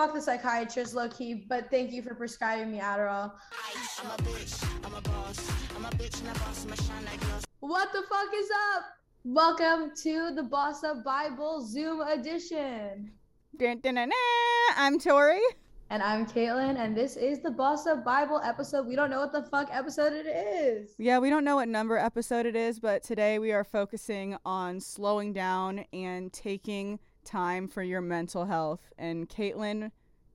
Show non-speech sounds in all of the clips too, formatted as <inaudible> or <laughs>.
fuck the psychiatrist, low key, but thank you for prescribing me Adderall. What the fuck is up? Welcome to the Boss Up Bible Zoom edition. I'm Tori. And I'm Kaitlen, and this is the Boss Up Bible episode. We don't know what the fuck episode it is. Yeah, we don't know what number episode it is, but today we are focusing on slowing down and taking time for your mental health. And Kaitlen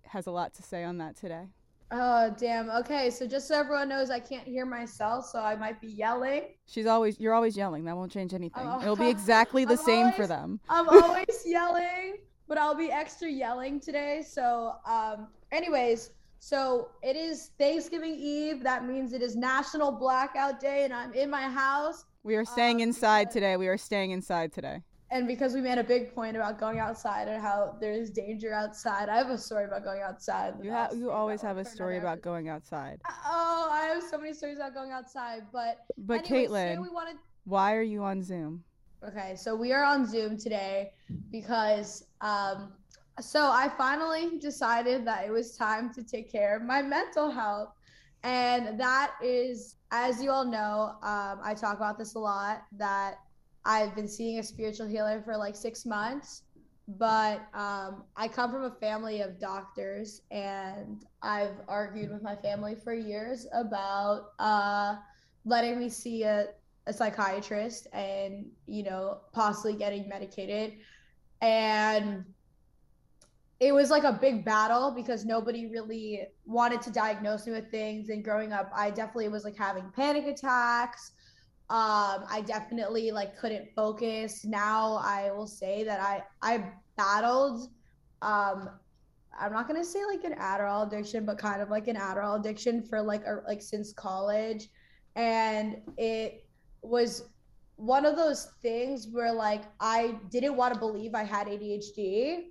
has a lot to say on that today. Oh, damn. Okay, so just so everyone knows, I can't hear myself, so I might be yelling. She's always, you're always yelling. That won't change anything. Oh. It'll be exactly <laughs> the I'm same for them. I'm <laughs> always yelling, but I'll be extra yelling today. So, um, anyways, so it is Thanksgiving Eve. That means it is National Blackout Day, and I'm in my house. We are staying Um, inside today. We are staying inside today. And because we made a big point about going outside and how there's danger outside, I have a story about going outside. You, that ha- you always have a story about going outside. Oh, I have so many stories about going outside. But, But anyways, Kaitlen, we wanted why are you on Zoom? Okay, so we are on Zoom today because um so I finally decided that it was time to take care of my mental health. And that is as you all know, um I talk about this a lot that I've been seeing a spiritual healer for like 6 months, but um I come from a family of doctors and I've argued with my family for years about uh letting me see a a psychiatrist and you know possibly getting medicated. And it was like a big battle because nobody really wanted to diagnose me with things. And growing up i definitely was like having panic attacks um i definitely like couldn't focus. Now i will say that i i battled um i'm not going to say like an adderall addiction but kind of like an adderall addiction for like a, like since college. And it was one of those things where like I didn't want to believe I had ADHD,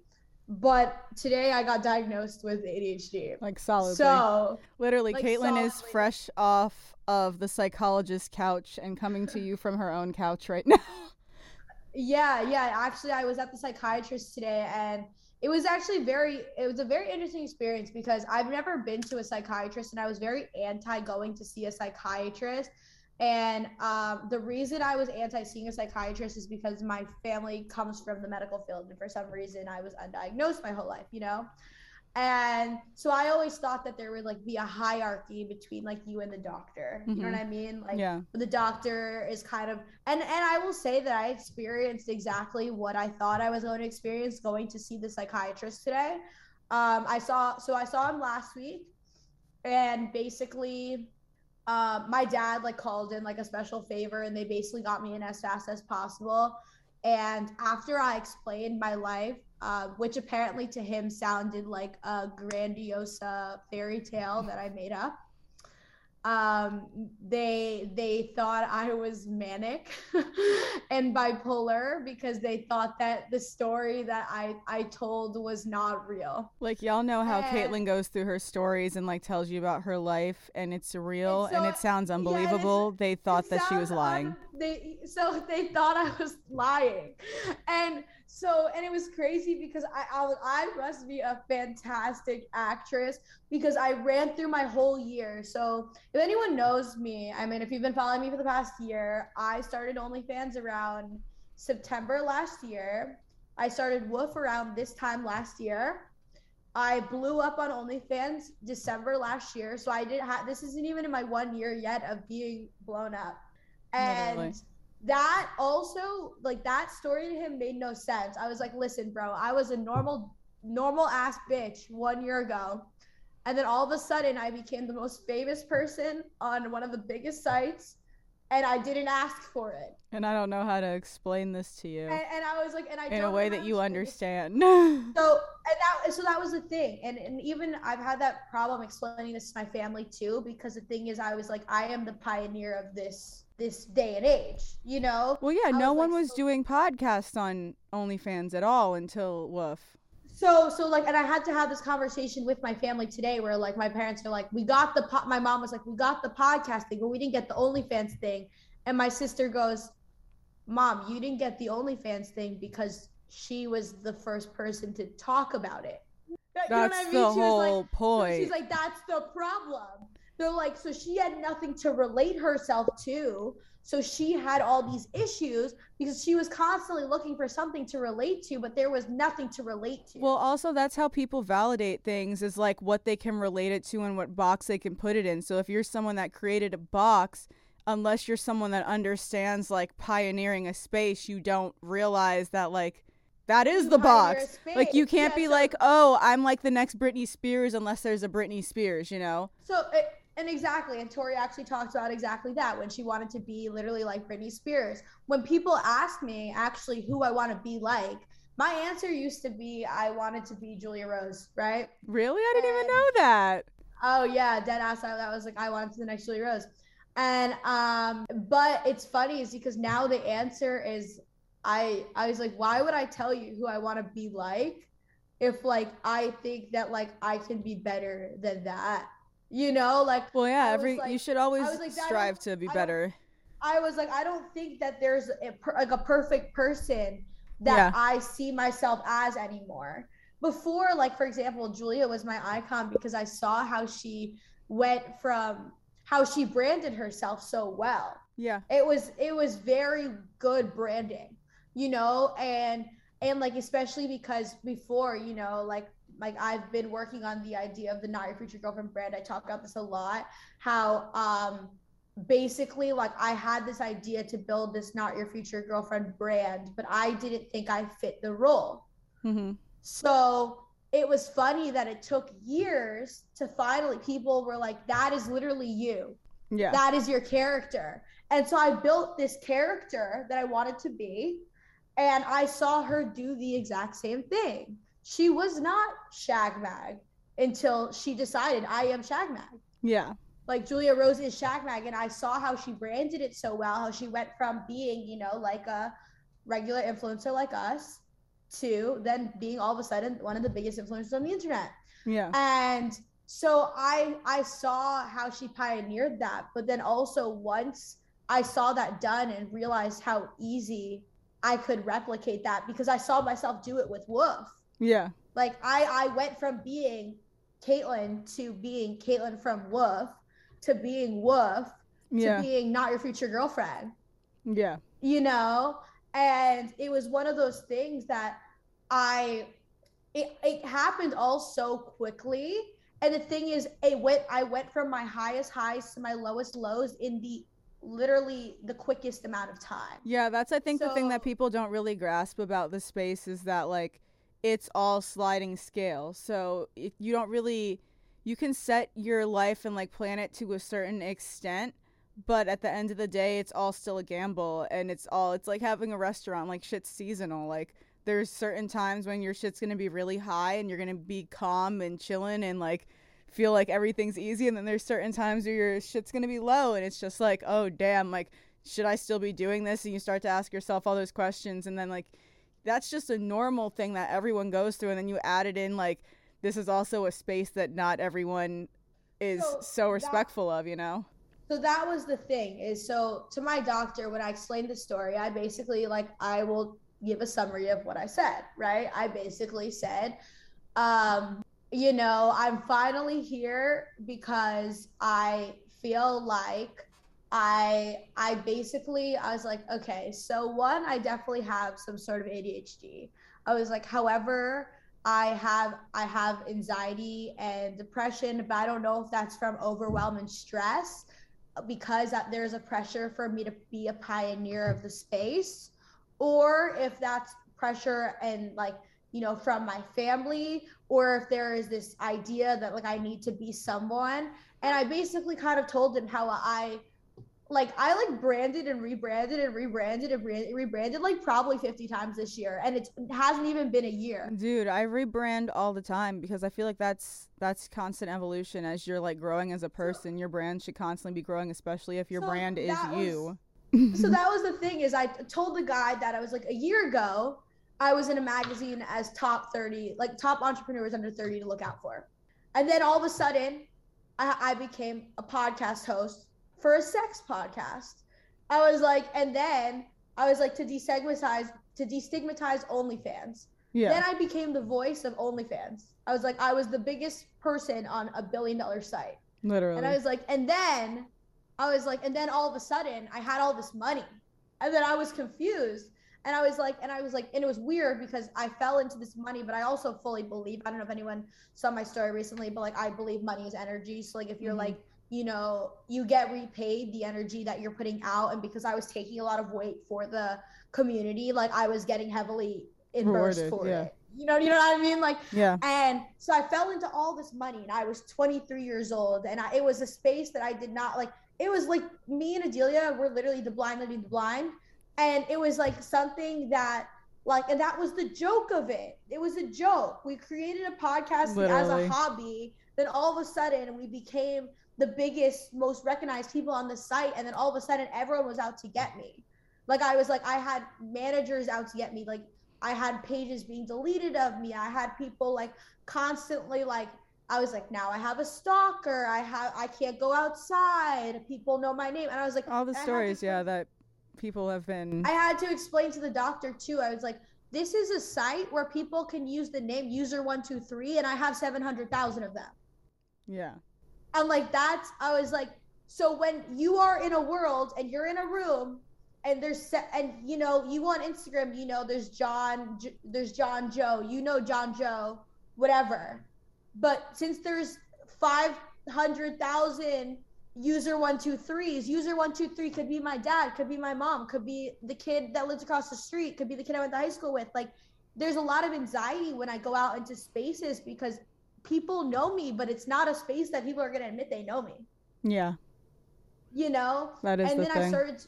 but today I got diagnosed with ADHD. Like solidly. So Literally, like, Kaitlen is fresh off of the psychologist's couch and coming to you from her own couch right now. <laughs> yeah, yeah. Actually, I was at the psychiatrist today, and it was actually very. It was a very interesting experience because I've never been to a psychiatrist, and I was very anti going to see a psychiatrist. And um, the reason I was anti seeing a psychiatrist is because my family comes from the medical field, and for some reason I was undiagnosed my whole life, you know. And so I always thought that there would like be a hierarchy between like you and the doctor. You know what I mean? Like yeah. the doctor is kind of and and I will say that I experienced exactly what I thought I was going to experience going to see the psychiatrist today. Um, I saw so I saw him last week, and basically, um, my dad like called in like a special favor, and they basically got me in as fast as possible. And after I explained my life, uh, which apparently to him sounded like a grandiose uh, fairy tale that I made up, um, they they thought I was manic <laughs> and bipolar because they thought that the story that I I told was not real. Like y'all know how And- Kaitlen goes through her stories and like tells you about her life and it's real and, so- it sounds yeah, unbelievable. they thought that she was lying. un- they so they thought I was lying, and so and it was crazy because I I, I must be a fantastic actress because I ran through my whole year. So if anyone knows me, I mean, if you've been following me for the past year, I started OnlyFans around September last year. I started Woof around this time last year. I blew up on OnlyFans December last year, so I didn't have. This isn't even in my one year yet of being blown up, and Literally. That also like that story to him made no sense. I was like, listen, bro, I was a normal, normal ass bitch one year ago, and then all of a sudden I became the most famous person on one of the biggest sites, and I didn't ask for it, And I don't know how to explain this to you and, and I was like, and I in a way that you understand. <laughs> So and that so that was the thing, and and even I've had that problem explaining this to my family too, because the thing is, I was like, I am the pioneer of this this day and age, you know. well, yeah, I no was, one like, was so- doing podcasts on OnlyFans at all until Woof. So so like, and I had to have this conversation with my family today, where like my parents are like, we got the po-, my mom was like, we got the podcast thing, but we didn't get the OnlyFans thing, and my sister goes, Mom, you didn't get the OnlyFans thing because she was the first person to talk about it. That's you know I mean? the whole like, point. She's like, that's the problem. They're like, so she had nothing to relate herself to. So she had all these issues because she was constantly looking for something to relate to, but there was nothing to relate to. Well, also, that's how people validate things is like what they can relate it to and what box they can put it in. So if you're someone that created a box, unless you're someone that understands like pioneering a space, you don't realize that like that is the box. Like you can't yeah, be so, like, "Oh, I'm like the next Britney Spears" unless there's a Britney Spears, you know. So it, and exactly, and Tori actually talks about exactly that when she wanted to be literally like Britney Spears. When people ask me actually who I want to be like, my answer used to be I wanted to be Julia Rose, right? Really? I didn't and, even know that. Oh yeah, dead ass. That was like I wanted to be the next Julia Rose. And um, but it's funny is because now the answer is I I was like, why would I tell you who I want to be like if like I think that like I can be better than that? You know, like well, yeah, every like, you should always like, strive to be better. I, was like, I don't think that there's a, like a perfect person that yeah. I see myself as anymore. Before, like for example, Julia was my icon because I saw how she went from how she branded herself so well. Yeah. It was it was very good branding, you know, and and like especially because before, you know, like like I've been working on the idea of the not your future girlfriend brand. I talk about this a lot. How um basically like I had this idea to build this not your future girlfriend brand, but I didn't think I fit the role. Mm-hmm. So it was funny that it took years to finally people were like, that is literally you. Yeah. That is your character. And so I built this character that I wanted to be. And I saw her do the exact same thing she was not Shag Mag until she decided I am Shag Mag. Yeah. Like Julia Rose is Shag Mag, and I saw how she branded it so well, how she went from being, you know, like a regular influencer like us to then being all of a sudden one of the biggest influencers on the internet. Yeah. And so I I saw how she pioneered that, but then also once I saw that done and realized how easy I could replicate that because I saw myself do it with Wolf. Yeah. Like I I went from being Kaitlen to being Kaitlen from Wolf to being Wolf yeah. to being not your future girlfriend. Yeah. You know? And it was one of those things that I it, it happened all so quickly. And the thing is, it went I went from my highest highs to my lowest lows in the literally the quickest amount of time. Yeah, that's I think so, the thing that people don't really grasp about the space is that like it's all sliding scale. So if you don't really you can set your life and like plan it to a certain extent, but at the end of the day it's all still a gamble and it's all it's like having a restaurant like shit's seasonal. Like there's certain times when your shit's going to be really high and you're going to be calm and chilling and like feel like everything's easy and then there's certain times where your shit's going to be low and it's just like, "Oh damn, like should I still be doing this?" and you start to ask yourself all those questions and then like that's just a normal thing that everyone goes through and then you added in like this is also a space that not everyone is so, so respectful that, of you know? So that was the thing is so to my doctor when i explained the story i basically like i will give a summary of what i said right? I basically said um you know i'm finally here because i feel like I I basically I was like, okay, so one, I definitely have some sort of ADHD. I was like, however, I have I have anxiety and depression, but I don't know if that's from overwhelm and stress because there's a pressure for me to be a pioneer of the space or if that's pressure and like you know from my family or if there is this idea that like I need to be someone and I basically kind of told him how I like I like branded and rebranded and rebranded and re- rebranded like probably 50 times this year and it hasn't even been a year. Dude, I rebrand all the time because I feel like that's that's constant evolution as you're like growing as a person. So, your brand should constantly be growing especially if your so brand is was, you. <laughs> so that was the thing is I told the guy that I was like a year ago I was in a magazine as top 30 like top entrepreneurs under 30 to look out for. And then all of a sudden I, I became a podcast host for a sex podcast. I was like, and then I was like to destigmatize to destigmatize OnlyFans. Yeah. Then I became the voice of OnlyFans. I was like, I was the biggest person on a billion dollar site. Literally. And I was like, and then I was like, and then all of a sudden I had all this money. And then I was confused. And I was like, and I was like, and it was weird because I fell into this money, but I also fully believe, I don't know if anyone saw my story recently, but like I believe money is energy. So like if you're Mhm. like, you know, you get repaid the energy that you're putting out. And because I was taking a lot of weight for the community, like I was getting heavily reimbursed Rewarded, for yeah. it. You know, you know what I mean? Like yeah. and so I fell into all this money, and I was 23 years old, and I, it was a space that I did not like. It was like me and Adelia were literally the blind leading the blind, and it was like something that, like, and that was the joke of it. It was a joke. We created a podcast as a hobby, then all of a sudden we became the biggest, most recognized people on the site, and then all of a sudden everyone was out to get me. Like I was like I had managers out to get me, like I had pages being deleted of me. I had people like constantly like I was like, now I have a stalker. I have I can't go outside. People know my name, and I was like, All the I had to stories, yeah, that people have been. I had to explain to the doctor too. I was like, this is a site where people can use the name user one two three, and I have seven hundred thousand of them. yeah. I'm like, that's, I was like, so when you are in a world and you're in a room and there's, and you know, you on Instagram, you know, there's John, there's John Joe, you know, John Joe, whatever. But since there's 500,000 user one, two, threes, user one, two, three could be my dad, could be my mom, could be the kid that lives across the street, could be the kid I went to high school with. Like, there's a lot of anxiety when I go out into spaces because people know me, but it's not a space that people are going to admit they know me. Yeah. You know? That is and the then I thing. started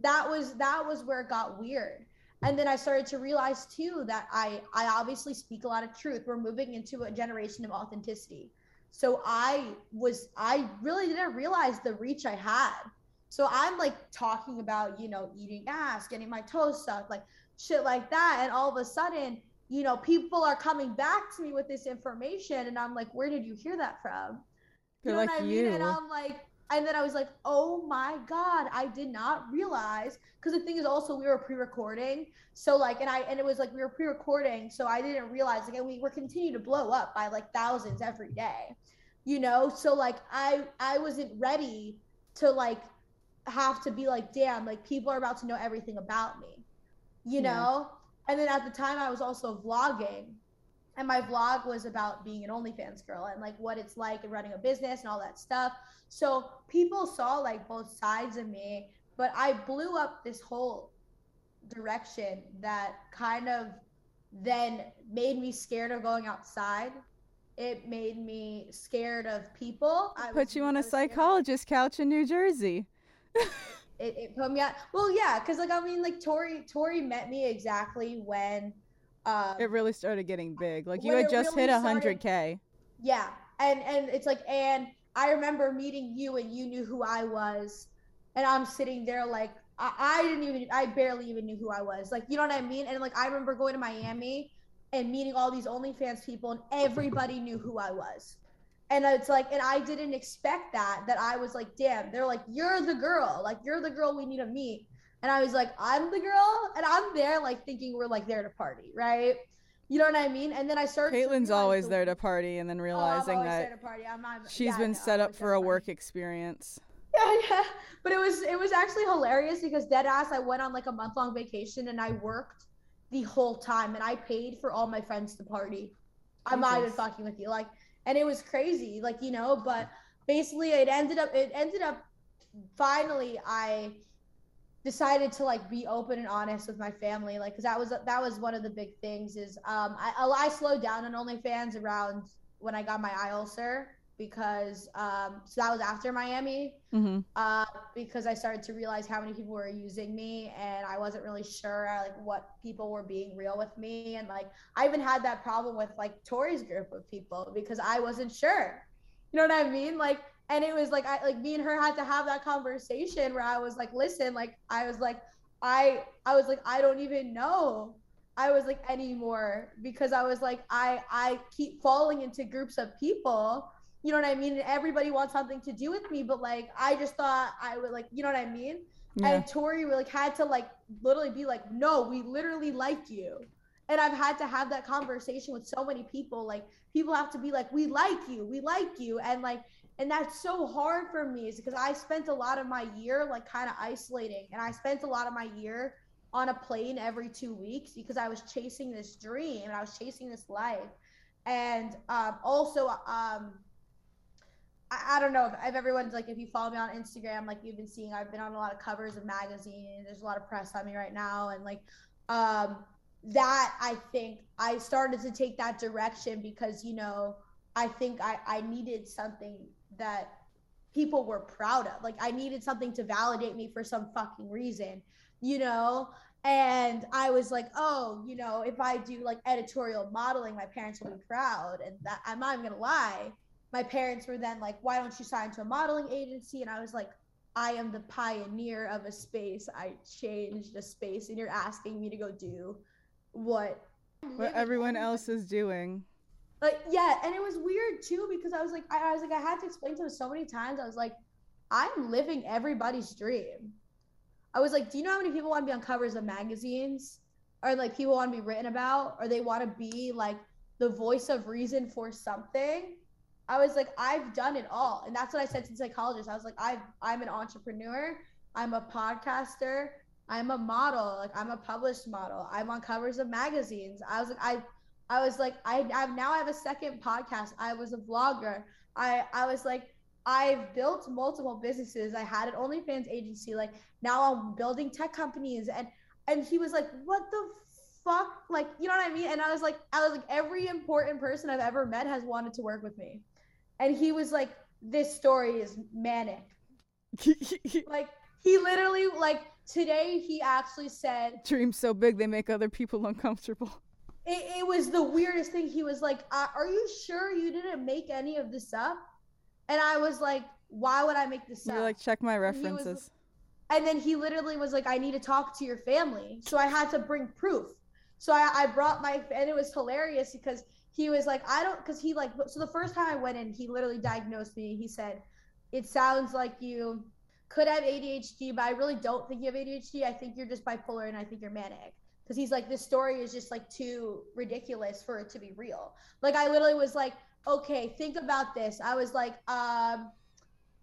that was that was where it got weird. And then I started to realize too that I I obviously speak a lot of truth. We're moving into a generation of authenticity. So I was I really didn't realize the reach I had. So I'm like talking about, you know, eating ass, getting my toes sucked, like shit like that. And all of a sudden, you know, people are coming back to me with this information. And I'm like, where did you hear that from? They're know like what I you. mean? And I'm like, and then I was like, oh my God, I did not realize. Because the thing is also we were pre-recording. So like, and I, and it was like, we were pre-recording. So I didn't realize like, and we were continuing to blow up by like thousands every day, you know? So like, I, I wasn't ready to like have to be like, damn, like people are about to know everything about me, you Yeah. know? And then at the time I was also vlogging and my vlog was about being an OnlyFans girl and like what it's like and running a business and all that stuff. So people saw like both sides of me, but I blew up this whole direction that kind of then made me scared of going outside. It made me scared of people. I Put you on a psychologist couch in New Jersey. <laughs> it, it put me out. Well, yeah, because like I mean, like Tori, Tori met me exactly when. Um, It really started getting big. Like you had just really hit started- 100k. Yeah, and and it's like, and I remember meeting you, and you knew who I was, and I'm sitting there like I, I didn't even, I barely even knew who I was. Like, you know what I mean? And like I remember going to Miami and meeting all these OnlyFans people, and everybody knew who I was. And it's like, and I didn't expect that. That I was like, damn. They're like, you're the girl. Like, you're the girl we need to meet. And I was like, I'm the girl, and I'm there, like thinking we're like there to party, right? You know what I mean? And then I started. Kaitlen's always the- there to party, and then Oh, I'm realizing always that there to party. I'm not, she's yeah, been no, set up for a work experience. <laughs> Yeah, yeah. But it was it was actually hilarious because dead ass I went on like a month long vacation and I worked the whole time and I paid for all my friends to party. I'm not even Jesus. fucking with you. Like and it was crazy, like, you know, but basically it ended up it ended up finally I decided to like be open and honest with my family like because that was that was one of the big things is um I, I slowed down on OnlyFans around when I got my eye ulcer because um so that was after Miami hmm uh, because I started to realize how many people were using me, and I wasn't really sure like what people were being real with me, and like I even had that problem with like Tori's group of people because I wasn't sure. You know what I mean? Like, and it was like I like me and her had to have that conversation where I was like, listen, like I was like, I I was like I don't even know. I was like anymore because I was like I I keep falling into groups of people you know what I mean? And everybody wants something to do with me, but like I just thought I would like, you know what I mean? Yeah. And Tori like had to like literally be like, no, we literally like you. and I've had to have that conversation with so many people. Like people have to be like, "We like you, we like you," and like, and that's so hard for me, is because I spent a lot of my year like kind of isolating, and I spent a lot of my year on a plane every two weeks because I was chasing this dream and I was chasing this life, and um, also um. I, I don't know if, if everyone's like if you follow me on Instagram like you've been seeing I've been on a lot of covers of magazines there's a lot of press on me right now and like um that I think I started to take that direction because you know I think I I needed something that people were proud of. Like I needed something to validate me for some fucking reason, you know? And I was like, oh, you know, if I do like editorial modeling, my parents will be proud. And that I'm not even gonna lie. My parents were then like, why don't you sign to a modeling agency? And I was like, I am the pioneer of a space. I changed a space, and you're asking me to go do what what everyone else is doing. Like yeah, and it was weird too because I was like I, I was like I had to explain to him so many times. I was like, I'm living everybody's dream. I was like, do you know how many people want to be on covers of magazines? Or like people want to be written about, or they want to be like the voice of reason for something. I was like, I've done it all. And that's what I said to the psychologist. I was like, I've I'm an entrepreneur, I'm a podcaster, I'm a model, like I'm a published model. I'm on covers of magazines. I was like, I, I was like, I, I now I have a second podcast. I was a vlogger. I, I was like, I've built multiple businesses. I had an OnlyFans agency. Like now I'm building tech companies. And, and he was like, what the fuck? Like, you know what I mean? And I was like, I was like, every important person I've ever met has wanted to work with me. And he was like, this story is manic. like he literally like today he actually said dreams so big they make other people uncomfortable. It, it was the weirdest thing. He was like are you sure you didn't make any of this up? And i was like why would i make this You're up? Like check my references and, was, and then he literally was like i need to talk to your family. So i had to bring proof. So i, I brought my and it was hilarious because he was like i don't because he like so the first time i went in he literally diagnosed me he said it sounds like you could have ADHD, but I really don't think you have ADHD. I think you're just bipolar and I think you're manic. Because he's like, this story is just like too ridiculous for it to be real. Like, I literally was like, okay, think about this. I was like, um,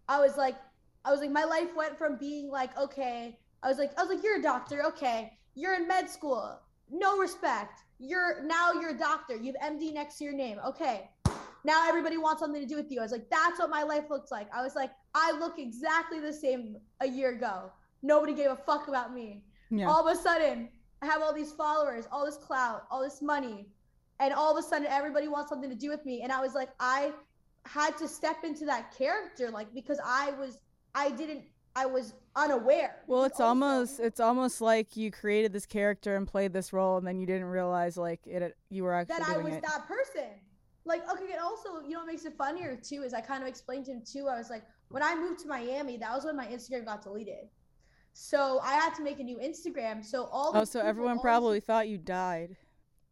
I was like, I was like, my life went from being like, okay, I was like, I was like, you're a doctor, okay, you're in med school, no respect. You're now you're a doctor. You have MD next to your name, okay. Now everybody wants something to do with you. I was like, that's what my life looks like. I was like, I look exactly the same a year ago. Nobody gave a fuck about me. Yeah. All of a sudden, I have all these followers, all this clout, all this money, and all of a sudden everybody wants something to do with me. And I was like, I had to step into that character, like because I was, I didn't, I was unaware. Well, it's oh, also, almost, it's almost like you created this character and played this role, and then you didn't realize like it, you were actually that I was it. that person like okay and also you know what makes it funnier too is i kind of explained to him too i was like when i moved to miami that was when my instagram got deleted so i had to make a new instagram so all oh so everyone probably thought you died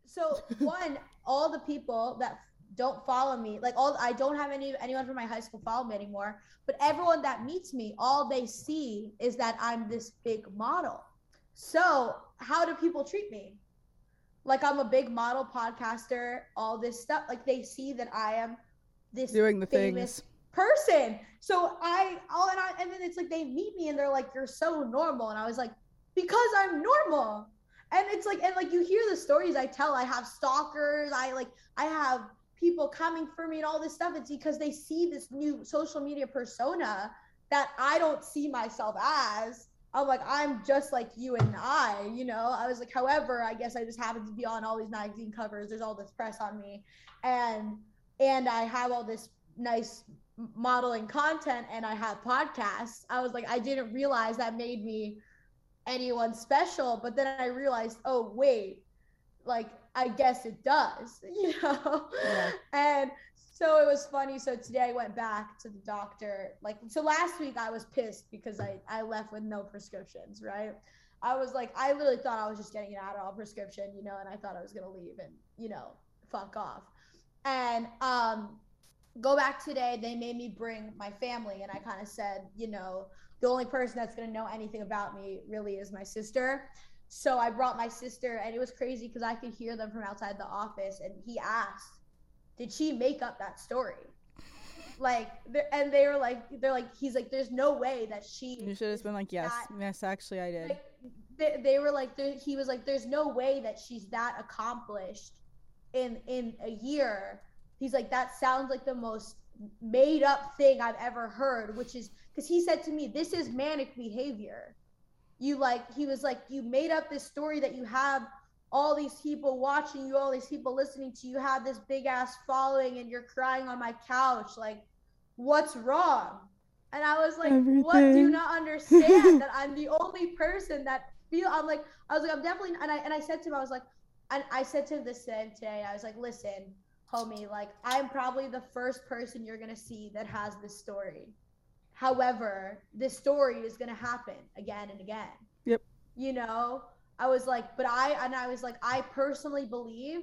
so <laughs> one all the people that don't follow me like all i don't have any anyone from my high school follow me anymore but everyone that meets me all they see is that i'm this big model so how do people treat me like I'm a big model podcaster, all this stuff. Like they see that I am this doing the famous things. person. So I all and I and then it's like they meet me and they're like, You're so normal. And I was like, Because I'm normal. And it's like and like you hear the stories I tell. I have stalkers, I like I have people coming for me and all this stuff. It's because they see this new social media persona that I don't see myself as I'm like, I'm just like you and I, you know. I was like, however, I guess I just happen to be on all these magazine covers. There's all this press on me, and and I have all this nice modeling content, and I have podcasts. I was like, I didn't realize that made me anyone special, but then I realized, oh wait, like I guess it does, <laughs> you know. Yeah. And so it was funny. So today I went back to the doctor. Like, so last week I was pissed because I, I left with no prescriptions, right? I was like, I literally thought I was just getting an Adderall prescription, you know, and I thought I was going to leave and, you know, fuck off. And, um, go back today. They made me bring my family. And I kind of said, you know, the only person that's going to know anything about me really is my sister. So I brought my sister, and it was crazy because I could hear them from outside the office. And he asked, "Did she make up that story?" Like, and they were like, they're like, he's like, "There's no way that she." You should have been like, "Yes, that, yes, actually, I did." Like, they, they were like, he was like, "There's no way that she's that accomplished in in a year." He's like, "That sounds like the most made up thing I've ever heard," which is because he said to me, "This is manic behavior." You like he was like you made up this story that you have all these people watching you all these people listening to you have this big ass following and you're crying on my couch. Like what's wrong? And i was like Everything. what? Do you not understand that <laughs> i'm the only person that feel i'm like i was like i'm definitely and i and i said to him i was like and i said to him this same today i was like listen homie like i'm probably the first person you're gonna see that has this story However, this story is going to happen again and again. Yep. You know, I was like, but I, and I was like, I personally believe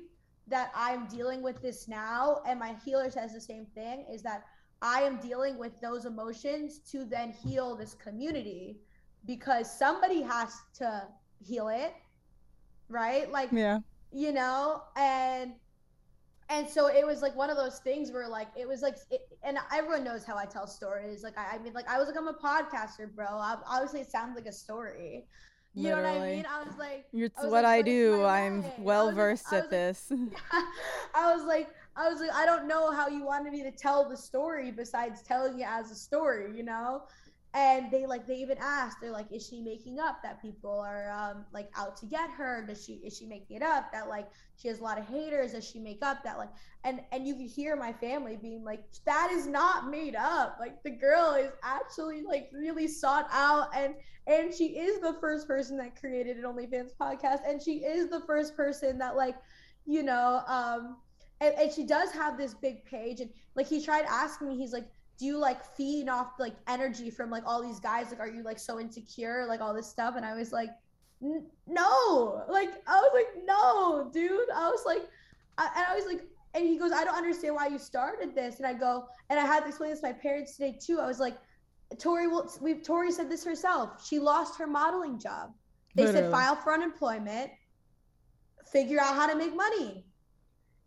that I'm dealing with this now. And my healer says the same thing is that I am dealing with those emotions to then heal this community because somebody has to heal it. Right. Like, yeah. You know, and and so it was like one of those things where like it was like it, and everyone knows how i tell stories. Like I, I, mean like i was like i'm a podcaster bro. Obviously it sounds like a story. You Literally. know what i mean? I was like it's was what like, i do i'm well versed at this. <laughs> I was like i was like i don't know how you wanted me to tell the story besides telling it as a story you know and they like they even asked they're like is she making up that people are um like out to get her? Does she is she making it up that like she has a lot of haters? Does she make up that like and and you could hear my family being like that is not made up. Like the girl is actually like really sought out and and she is the first person that created an onlyfans podcast. And she is the first person that like you know um and, and she does have this big page and like he tried asking me he's like do you like feed off like energy from like all these guys? Like are you like so insecure like all this stuff? And i was like no. Like i was like no dude. I was like I, and i was like and he goes i don't understand why you started this. And i go and i had to explain this to my parents today too. I was like tori will we tori said this herself. She lost her modeling job. They Literally. said file for unemployment. Figure out how to make money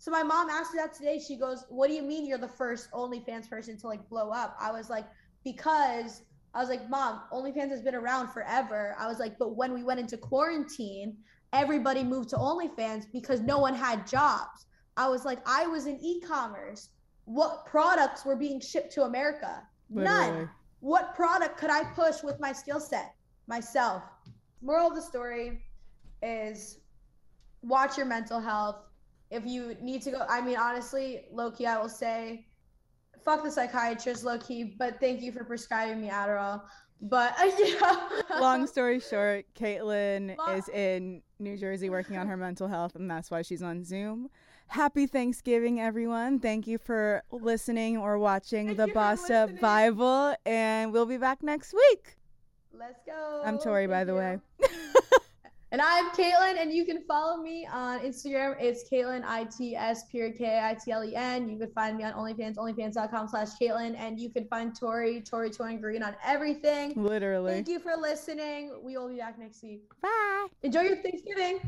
so my mom asked me that today. She goes, "What do you mean you're the first OnlyFans person to like blow up?" I was like, "Because." I was like, Mom, OnlyFans has been around forever. I was like, but when we went into quarantine, everybody moved to OnlyFans because no one had jobs. I was like, I was in e commerce. What products were being shipped to America? Literally. None. What product could I push with my skill set? Myself. Moral of the story is watch your mental health if you need to go, I mean, honestly, low key, I will say, fuck the psychiatrist, low key, but thank you for prescribing me Adderall. But <laughs> yeah. Long story short, Kaitlen is in New Jersey working on her mental health, and that's why she's on Zoom. Happy Thanksgiving, everyone. Thank you for listening or watching Thank the Up Bible, and we'll be back next week. Let's go. I'm Tori, Thank by the you. way. <laughs> And I'm Kaitlen, and you can follow me on Instagram. It's Kaitlen, I T S period K I T L E N. You can find me on OnlyFans, OnlyFans.com slash Kaitlen. And you can find Tori, Tori Torin Green on everything. Literally. Thank you for listening. We will be back next week. Bye. Enjoy your Thanksgiving.